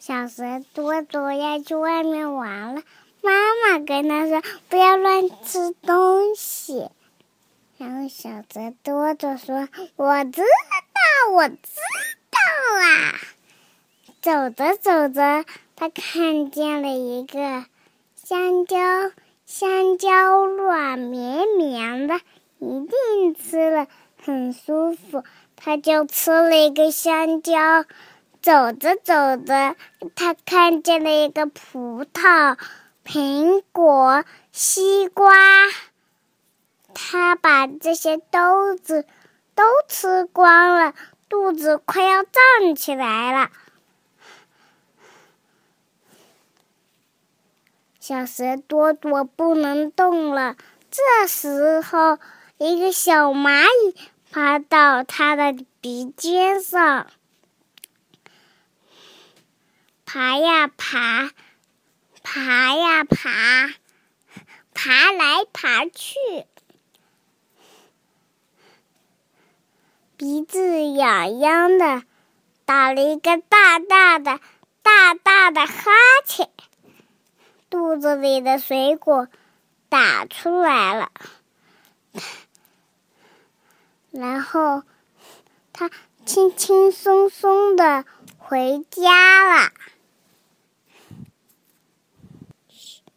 小蛇多多要去外面玩了，妈妈跟他说不要乱吃东西。然后小蛇多多说：“我知道，我知道啦。”走着走着，他看见了一个香蕉，香蕉软绵绵的，一定吃了很舒服。他就吃了一个香蕉。走着走着，他看见了一个葡萄、苹果、西瓜。他把这些豆子都吃光了，肚子快要胀起来了。小蛇多多不能动了。这时候，一个小蚂蚁爬到他的鼻尖上。爬呀爬，爬呀爬，爬来爬去，鼻子痒痒的，打了一个大大的、大大的哈欠，肚子里的水果打出来了，然后他轻轻松松的回家了。